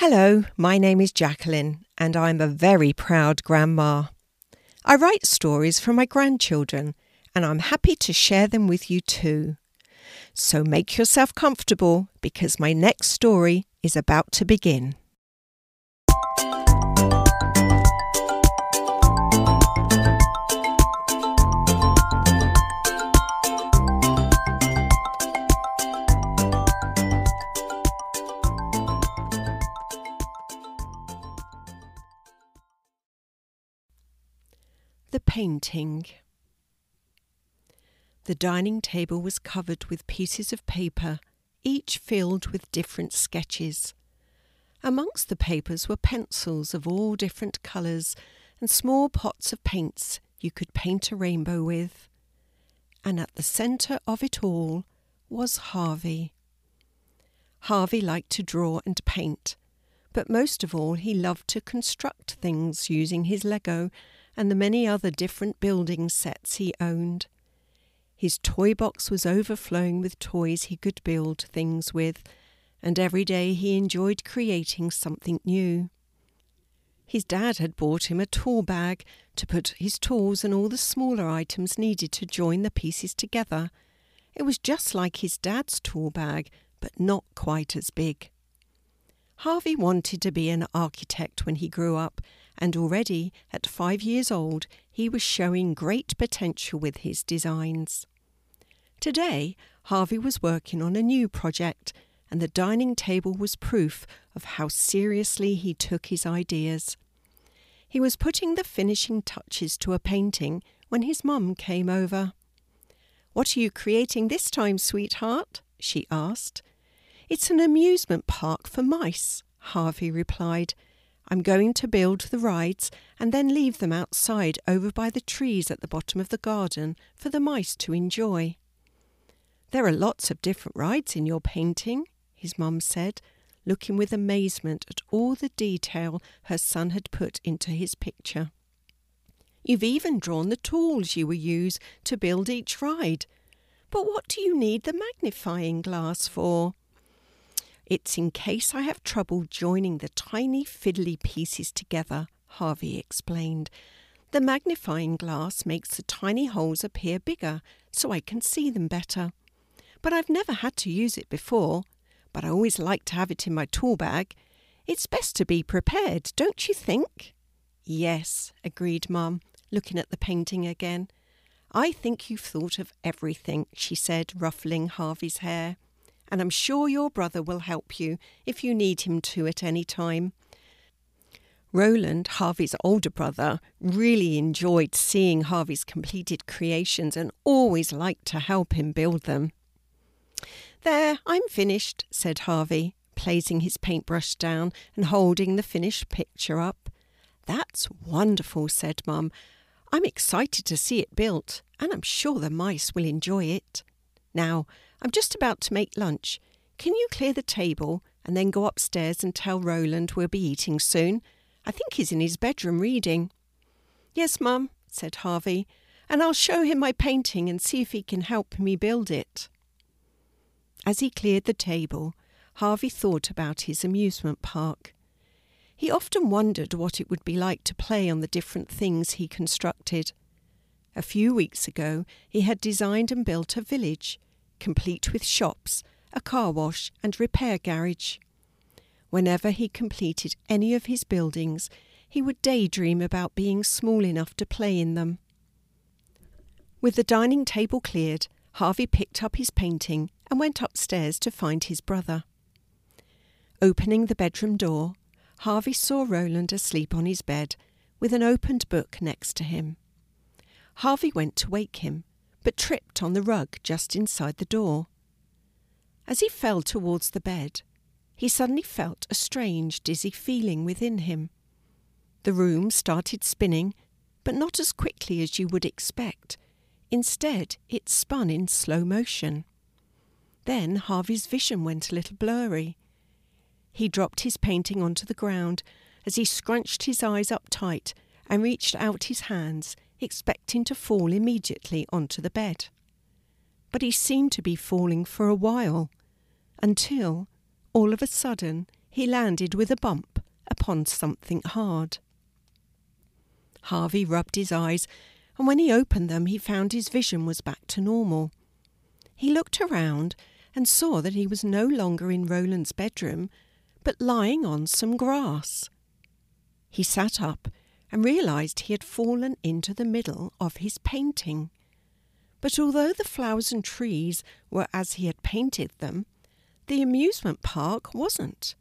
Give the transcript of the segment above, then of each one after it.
Hello, my name is Jacqueline, and I'm a very proud grandma. I write stories for my grandchildren, and I'm happy to share them with you too. So make yourself comfortable because my next story is about to begin. The painting. The dining table was covered with pieces of paper, each filled with different sketches. Amongst the papers were pencils of all different colours and small pots of paints you could paint a rainbow with. And at the centre of it all was Harvey. Harvey liked to draw and paint, but most of all he loved to construct things using his Lego and the many other different building sets he owned. His toy box was overflowing with toys he could build things with, and every day he enjoyed creating something new. His dad had bought him a tool bag to put his tools and all the smaller items needed to join the pieces together. It was just like his dad's tool bag, but not quite as big. Harvey wanted to be an architect when he grew up, and already at five years old he was showing great potential with his designs. Today, Harvey was working on a new project, and the dining table was proof of how seriously he took his ideas. He was putting the finishing touches to a painting when his mum came over. What are you creating this time, sweetheart? she asked. It's an amusement park for mice, Harvey replied, I'm going to build the rides and then leave them outside over by the trees at the bottom of the garden for the mice to enjoy. There are lots of different rides in your painting, his mum said, looking with amazement at all the detail her son had put into his picture. You've even drawn the tools you will use to build each ride. But what do you need the magnifying glass for? It's in case I have trouble joining the tiny fiddly pieces together, Harvey explained. The magnifying glass makes the tiny holes appear bigger so I can see them better. But I've never had to use it before, but I always like to have it in my tool bag. It's best to be prepared, don't you think? Yes, agreed Mum, looking at the painting again. I think you've thought of everything, she said, ruffling Harvey's hair and I'm sure your brother will help you if you need him to at any time. Roland, Harvey's older brother, really enjoyed seeing Harvey's completed creations and always liked to help him build them. There, I'm finished, said Harvey, placing his paintbrush down and holding the finished picture up. That's wonderful, said Mum. I'm excited to see it built, and I'm sure the mice will enjoy it. Now, I'm just about to make lunch. Can you clear the table and then go upstairs and tell Roland we'll be eating soon? I think he's in his bedroom reading. Yes, Mum, said Harvey, and I'll show him my painting and see if he can help me build it. As he cleared the table, Harvey thought about his amusement park. He often wondered what it would be like to play on the different things he constructed. A few weeks ago, he had designed and built a village complete with shops, a car wash, and repair garage. Whenever he completed any of his buildings, he would daydream about being small enough to play in them. With the dining table cleared, Harvey picked up his painting and went upstairs to find his brother. Opening the bedroom door, Harvey saw Roland asleep on his bed with an opened book next to him. Harvey went to wake him, but tripped on the rug just inside the door. As he fell towards the bed, he suddenly felt a strange, dizzy feeling within him. The room started spinning, but not as quickly as you would expect. Instead, it spun in slow motion. Then Harvey's vision went a little blurry. He dropped his painting onto the ground as he scrunched his eyes up tight and reached out his hands expecting to fall immediately onto the bed. But he seemed to be falling for a while, until, all of a sudden, he landed with a bump upon something hard. Harvey rubbed his eyes, and when he opened them, he found his vision was back to normal. He looked around and saw that he was no longer in Roland's bedroom, but lying on some grass. He sat up and realized he had fallen into the middle of his painting. But although the flowers and trees were as he had painted them, the amusement park wasn't.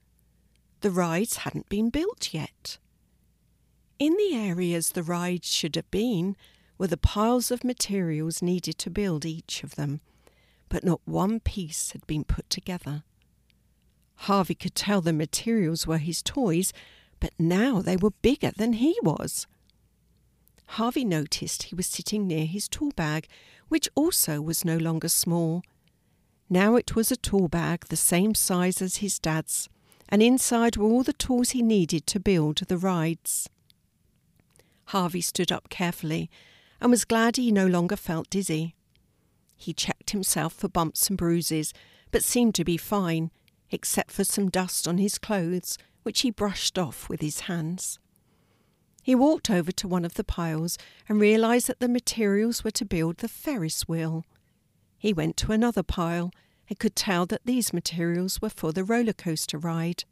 The rides hadn't been built yet. In the areas the rides should have been were the piles of materials needed to build each of them, but not one piece had been put together. Harvey could tell the materials were his toys, but now they were bigger than he was. Harvey noticed he was sitting near his tool bag, which also was no longer small. Now it was a tool bag the same size as his dad's, and inside were all the tools he needed to build the rides. Harvey stood up carefully and was glad he no longer felt dizzy. He checked himself for bumps and bruises, but seemed to be fine, except for some dust on his clothes, which he brushed off with his hands. He walked over to one of the piles and realized that the materials were to build the Ferris wheel. He went to another pile and could tell that these materials were for the roller coaster ride.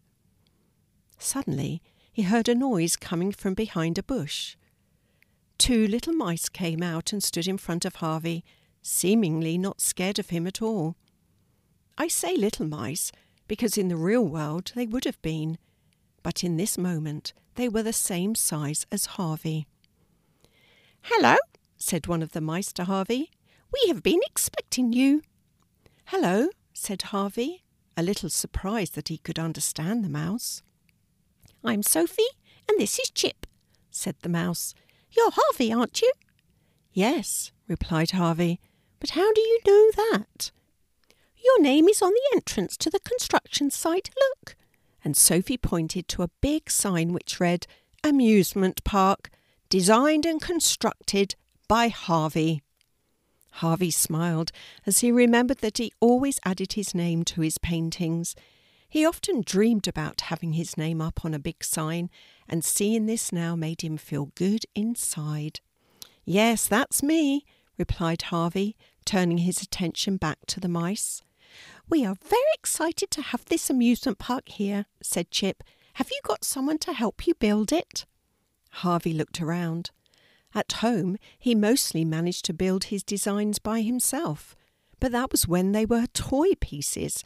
Suddenly, he heard a noise coming from behind a bush. Two little mice came out and stood in front of Harvey, seemingly not scared of him at all. I say little mice because in the real world they would have been, but in this moment they were the same size as Harvey. Hello, said one of the mice to Harvey. We have been expecting you. Hello, said Harvey, a little surprised that he could understand the mouse. I'm Sophie, and this is Chip, said the mouse. You're Harvey, aren't you? Yes, replied Harvey. But how do you know that? Your name is on the entrance to the construction site. Look and Sophie pointed to a big sign which read Amusement Park, designed and constructed by Harvey. Harvey smiled as he remembered that he always added his name to his paintings. He often dreamed about having his name up on a big sign, and seeing this now made him feel good inside. Yes, that's me, replied Harvey, turning his attention back to the mice. We are very excited to have this amusement park here, said Chip. Have you got someone to help you build it? Harvey looked around. At home, he mostly managed to build his designs by himself, but that was when they were toy pieces.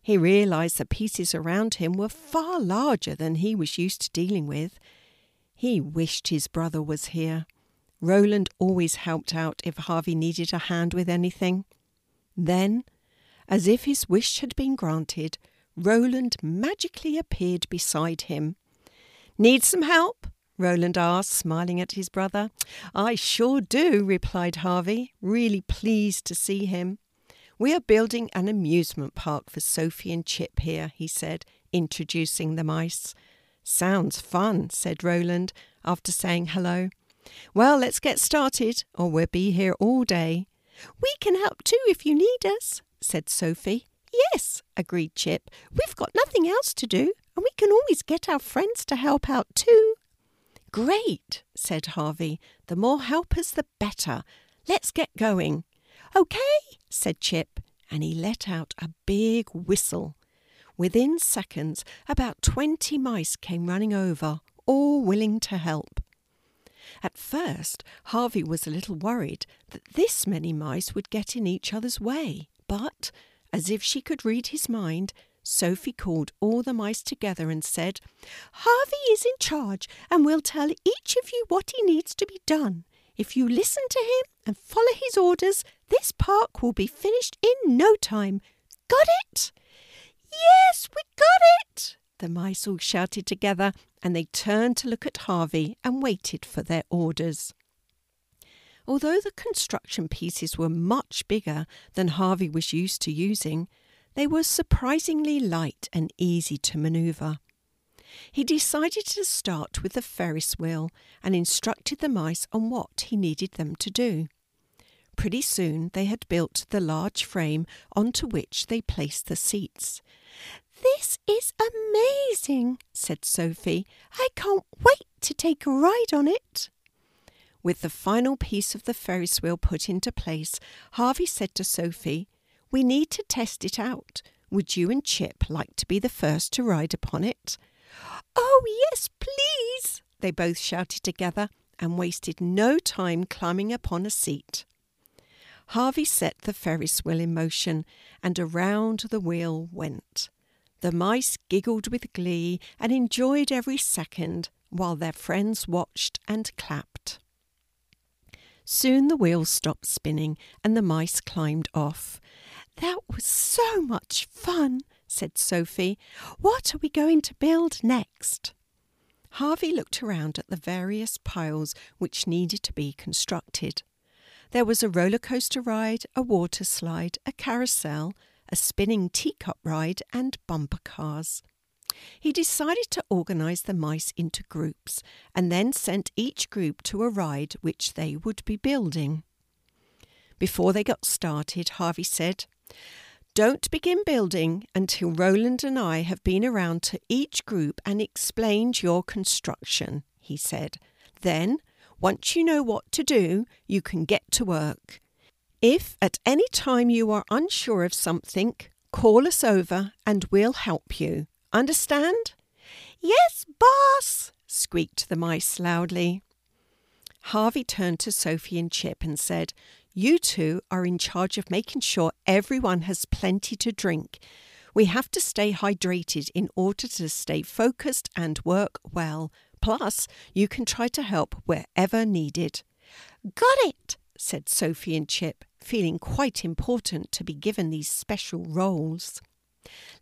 He realized the pieces around him were far larger than he was used to dealing with. He wished his brother was here. Roland always helped out if Harvey needed a hand with anything. Then as if his wish had been granted, Roland magically appeared beside him. Need some help? Roland asked, smiling at his brother. I sure do, replied Harvey, really pleased to see him. We are building an amusement park for Sophie and Chip here, he said, introducing the mice. Sounds fun, said Roland, after saying hello. Well, let's get started, or we'll be here all day. We can help too if you need us, said Sophie. Yes, agreed Chip. We've got nothing else to do, and we can always get our friends to help out too. Great, said Harvey. The more helpers, the better. Let's get going. OK, said Chip, and he let out a big whistle. Within seconds, about twenty mice came running over, all willing to help. At first, Harvey was a little worried that this many mice would get in each other's way. But, as if she could read his mind, Sophie called all the mice together and said, Harvey is in charge and will tell each of you what he needs to be done. If you listen to him and follow his orders, this park will be finished in no time. Got it? Yes, we got it! The mice all shouted together, and they turned to look at Harvey and waited for their orders. Although the construction pieces were much bigger than Harvey was used to using, they were surprisingly light and easy to manoeuvre. He decided to start with the Ferris wheel and instructed the mice on what he needed them to do. Pretty soon they had built the large frame onto which they placed the seats. This is amazing, said Sophie. I can't wait to take a ride on it. With the final piece of the Ferris wheel put into place, Harvey said to Sophie, We need to test it out. Would you and Chip like to be the first to ride upon it? Oh, yes, please, they both shouted together and wasted no time climbing upon a seat. Harvey set the Ferris wheel in motion, and around the wheel went. The mice giggled with glee and enjoyed every second, while their friends watched and clapped. Soon the wheels stopped spinning and the mice climbed off. That was so much fun, said Sophie. What are we going to build next? Harvey looked around at the various piles which needed to be constructed. There was a roller coaster ride, a water slide, a carousel, a spinning teacup ride, and bumper cars. He decided to organize the mice into groups and then sent each group to a ride which they would be building. Before they got started, Harvey said, Don't begin building until Roland and I have been around to each group and explained your construction, he said. Then, once you know what to do, you can get to work. If at any time you are unsure of something, call us over and we'll help you. Understand? Yes, boss, squeaked the mice loudly. Harvey turned to Sophie and Chip and said, You two are in charge of making sure everyone has plenty to drink. We have to stay hydrated in order to stay focused and work well. Plus, you can try to help wherever needed. Got it, said Sophie and Chip, feeling quite important to be given these special roles.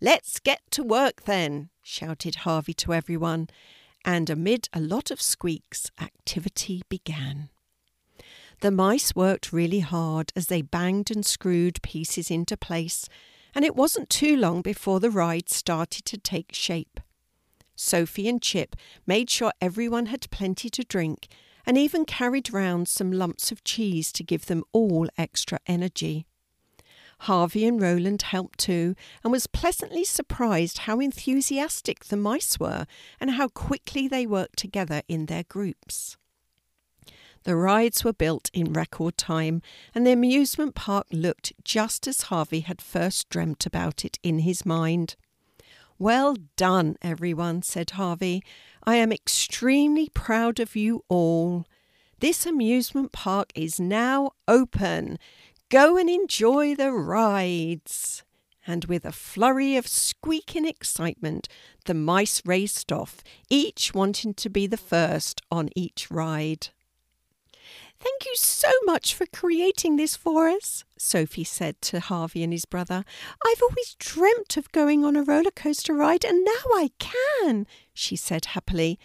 Let's get to work then, shouted Harvey to everyone, and amid a lot of squeaks, activity began. The mice worked really hard as they banged and screwed pieces into place, and it wasn't too long before the ride started to take shape. Sophie and Chip made sure everyone had plenty to drink and even carried round some lumps of cheese to give them all extra energy. Harvey and Roland helped too, and was pleasantly surprised how enthusiastic the mice were and how quickly they worked together in their groups. The rides were built in record time, and the amusement park looked just as Harvey had first dreamt about it in his mind. Well done, everyone, said Harvey. I am extremely proud of you all. This amusement park is now open. Go and enjoy the rides. And with a flurry of squeaking excitement, the mice raced off, each wanting to be the first on each ride. Thank you so much for creating this for us, Sophie said to Harvey and his brother. I've always dreamt of going on a roller coaster ride, and now I can, she said happily.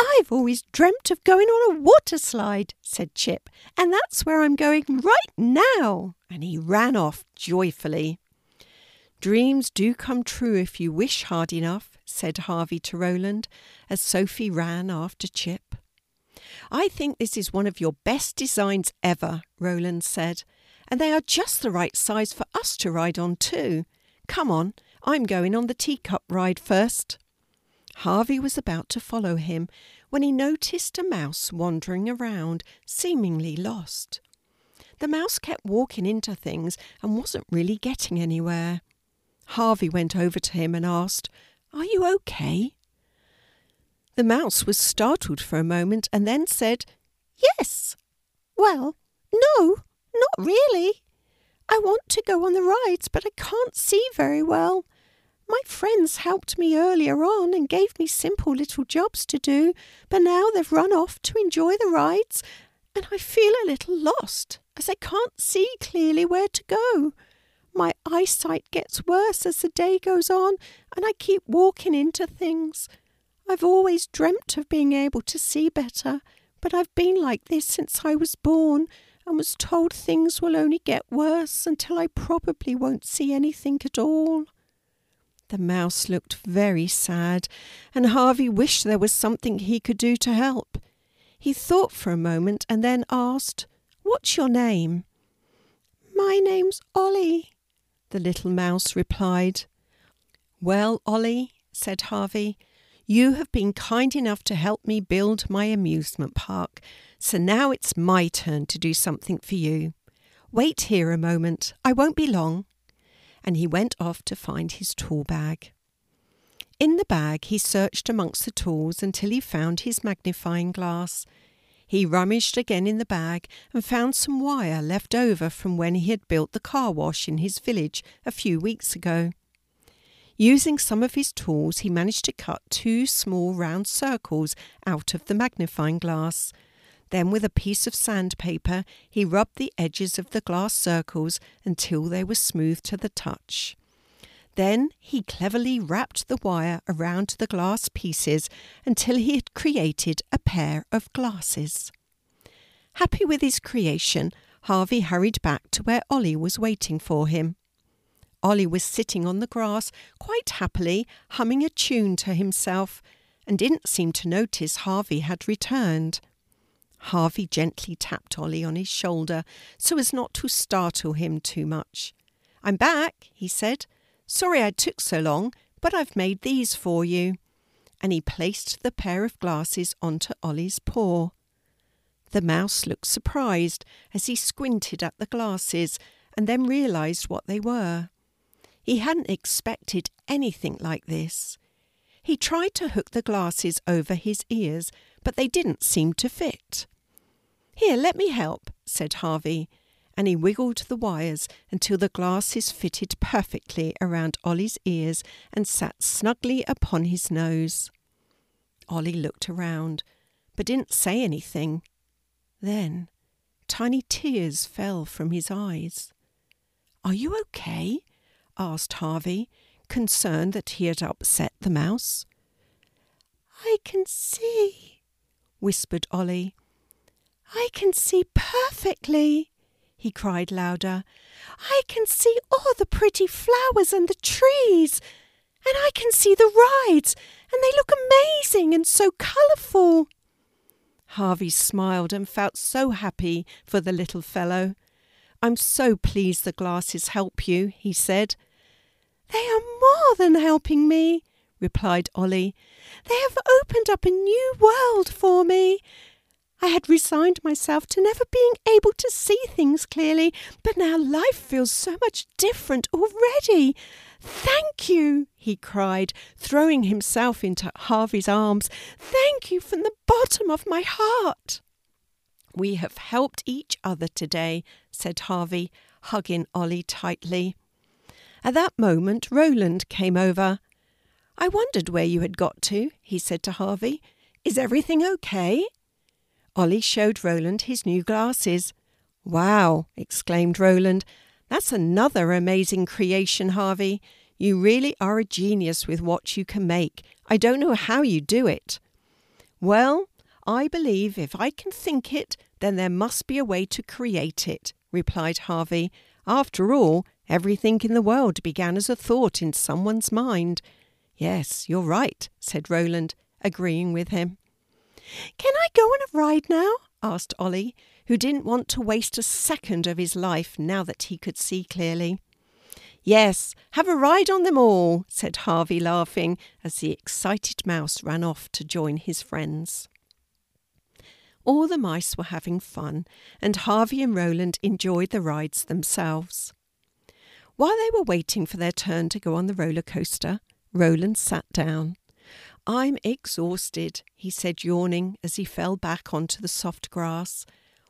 I've always dreamt of going on a water slide, said Chip, and that's where I'm going right now. And he ran off joyfully. Dreams do come true if you wish hard enough, said Harvey to Roland as Sophie ran after Chip. I think this is one of your best designs ever, Roland said, and they are just the right size for us to ride on too. Come on, I'm going on the teacup ride first. Harvey was about to follow him when he noticed a mouse wandering around, seemingly lost. The mouse kept walking into things and wasn't really getting anywhere. Harvey went over to him and asked, Are you okay? The mouse was startled for a moment and then said, Yes. Well, no, not really. I want to go on the rides, but I can't see very well. My friends helped me earlier on and gave me simple little jobs to do, but now they've run off to enjoy the rides, and I feel a little lost as I can't see clearly where to go. My eyesight gets worse as the day goes on, and I keep walking into things. I've always dreamt of being able to see better, but I've been like this since I was born and was told things will only get worse until I probably won't see anything at all. The mouse looked very sad, and Harvey wished there was something he could do to help. He thought for a moment and then asked, What's your name? My name's Ollie, the little mouse replied. Well, Ollie, said Harvey, you have been kind enough to help me build my amusement park, so now it's my turn to do something for you. Wait here a moment, I won't be long. And he went off to find his tool bag. In the bag, he searched amongst the tools until he found his magnifying glass. He rummaged again in the bag and found some wire left over from when he had built the car wash in his village a few weeks ago. Using some of his tools, he managed to cut two small round circles out of the magnifying glass. Then, with a piece of sandpaper, he rubbed the edges of the glass circles until they were smooth to the touch. Then he cleverly wrapped the wire around the glass pieces until he had created a pair of glasses. Happy with his creation, Harvey hurried back to where Ollie was waiting for him. Ollie was sitting on the grass quite happily, humming a tune to himself, and didn't seem to notice Harvey had returned. Harvey gently tapped Ollie on his shoulder so as not to startle him too much. I'm back, he said. Sorry I took so long, but I've made these for you. And he placed the pair of glasses onto Ollie's paw. The mouse looked surprised as he squinted at the glasses and then realized what they were. He hadn't expected anything like this. He tried to hook the glasses over his ears, but they didn't seem to fit. Here, let me help, said Harvey, and he wiggled the wires until the glasses fitted perfectly around Ollie's ears and sat snugly upon his nose. Ollie looked around, but didn't say anything. Then tiny tears fell from his eyes. Are you okay? asked Harvey, concerned that he had upset the mouse. I can see, whispered Ollie. I can see perfectly, he cried louder. I can see all the pretty flowers and the trees, and I can see the rides, and they look amazing and so colourful. Harvey smiled and felt so happy for the little fellow. I'm so pleased the glasses help you, he said. They are more than helping me, replied Ollie. They have opened up a new world for me. I had resigned myself to never being able to see things clearly, but now life feels so much different already. Thank you, he cried, throwing himself into Harvey's arms. Thank you from the bottom of my heart. We have helped each other today, said Harvey, hugging Ollie tightly. At that moment, Roland came over. I wondered where you had got to, he said to Harvey. Is everything okay? Ollie showed Roland his new glasses. Wow, exclaimed Roland. That's another amazing creation, Harvey. You really are a genius with what you can make. I don't know how you do it. Well, I believe if I can think it, then there must be a way to create it, replied Harvey. After all, Everything in the world began as a thought in someone's mind. Yes, you're right, said Roland, agreeing with him. Can I go on a ride now? asked Ollie, who didn't want to waste a second of his life now that he could see clearly. Yes, have a ride on them all, said Harvey, laughing as the excited mouse ran off to join his friends. All the mice were having fun, and Harvey and Roland enjoyed the rides themselves. While they were waiting for their turn to go on the roller coaster, Roland sat down. I'm exhausted, he said, yawning as he fell back onto the soft grass.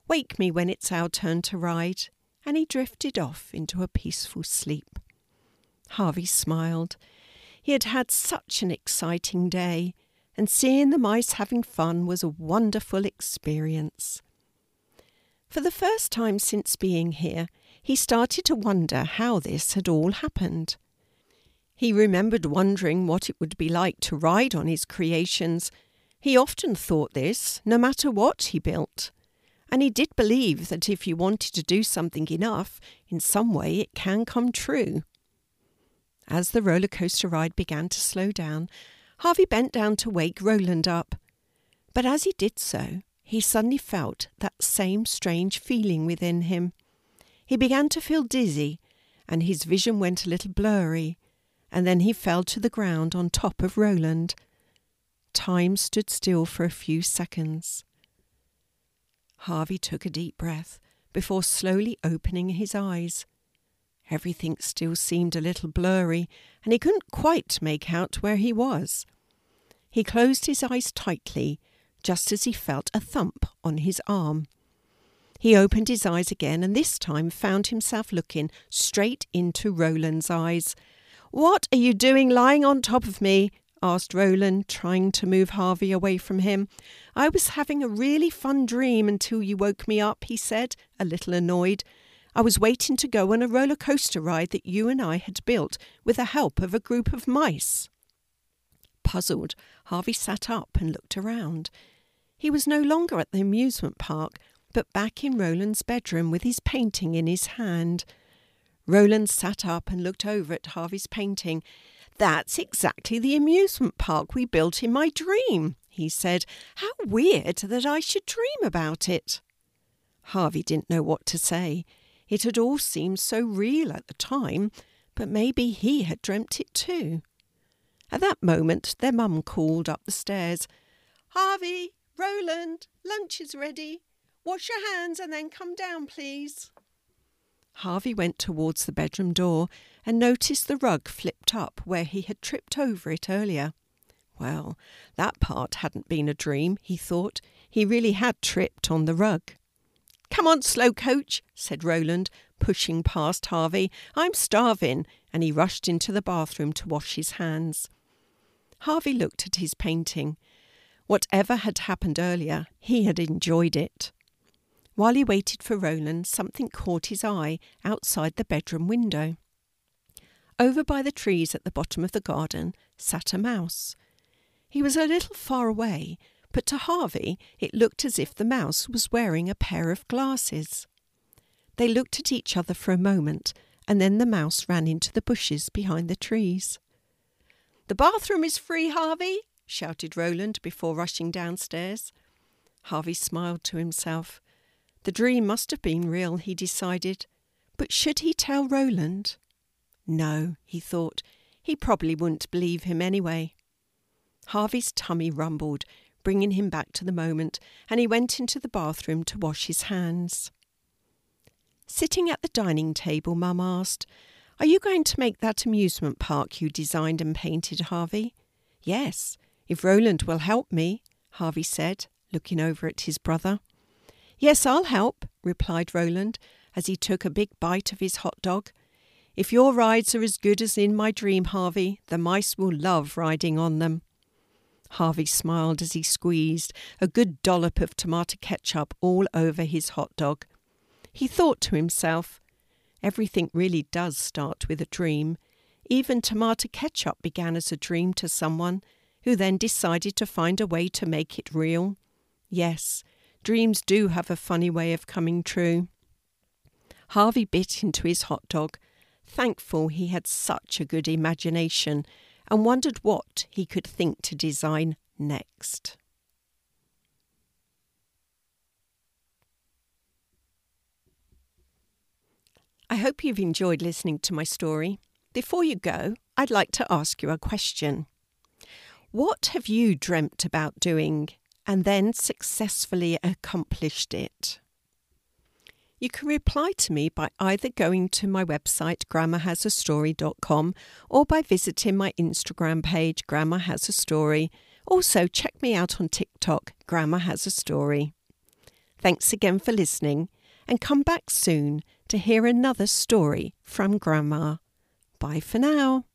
Wake me when it's our turn to ride. And he drifted off into a peaceful sleep. Harvey smiled. He had had such an exciting day, and seeing the mice having fun was a wonderful experience. For the first time since being here, he started to wonder how this had all happened. He remembered wondering what it would be like to ride on his creations. He often thought this, no matter what he built. And he did believe that if you wanted to do something enough, in some way it can come true. As the roller coaster ride began to slow down, Harvey bent down to wake Roland up. But as he did so, he suddenly felt that same strange feeling within him. He began to feel dizzy, and his vision went a little blurry, and then he fell to the ground on top of Roland. Time stood still for a few seconds. Harvey took a deep breath before slowly opening his eyes. Everything still seemed a little blurry, and he couldn't quite make out where he was. He closed his eyes tightly just as he felt a thump on his arm. He opened his eyes again and this time found himself looking straight into Roland's eyes. What are you doing lying on top of me? asked Roland, trying to move Harvey away from him. I was having a really fun dream until you woke me up, he said, a little annoyed. I was waiting to go on a roller coaster ride that you and I had built with the help of a group of mice. Puzzled, Harvey sat up and looked around. He was no longer at the amusement park, but back in Roland's bedroom with his painting in his hand. Roland sat up and looked over at Harvey's painting. That's exactly the amusement park we built in my dream, he said. How weird that I should dream about it. Harvey didn't know what to say. It had all seemed so real at the time, but maybe he had dreamt it too. At that moment, their mum called up the stairs. Harvey, Roland, lunch is ready. Wash your hands and then come down, please. Harvey went towards the bedroom door and noticed the rug flipped up where he had tripped over it earlier. Well, that part hadn't been a dream, he thought. He really had tripped on the rug. Come on, slow coach, said Roland, pushing past Harvey. I'm starving, and he rushed into the bathroom to wash his hands. Harvey looked at his painting. Whatever had happened earlier, he had enjoyed it. While he waited for Roland, something caught his eye outside the bedroom window. Over by the trees at the bottom of the garden sat a mouse. He was a little far away, but to Harvey it looked as if the mouse was wearing a pair of glasses. They looked at each other for a moment, and then the mouse ran into the bushes behind the trees. The bathroom is free, Harvey, shouted Roland before rushing downstairs. Harvey smiled to himself. The dream must have been real, he decided. But should he tell Roland? No, he thought. He probably wouldn't believe him anyway. Harvey's tummy rumbled, bringing him back to the moment, and he went into the bathroom to wash his hands. Sitting at the dining table, Mum asked, Are you going to make that amusement park you designed and painted, Harvey? Yes, if Roland will help me, Harvey said, looking over at his brother. Yes, I'll help, replied Roland as he took a big bite of his hot dog. If your rides are as good as in my dream, Harvey, the mice will love riding on them. Harvey smiled as he squeezed a good dollop of tomato ketchup all over his hot dog. He thought to himself, Everything really does start with a dream. Even tomato ketchup began as a dream to someone, who then decided to find a way to make it real. Yes, Dreams do have a funny way of coming true. Harvey bit into his hot dog, thankful he had such a good imagination, and wondered what he could think to design next. I hope you've enjoyed listening to my story. Before you go, I'd like to ask you a question. What have you dreamt about doing and then successfully accomplished it? You can reply to me by either going to my website, grandmahasastory.com or by visiting my Instagram page, Grandma Has a Story. Also, check me out on TikTok, Grandma Has a Story. Thanks again for listening, and come back soon to hear another story from Grandma. Bye for now.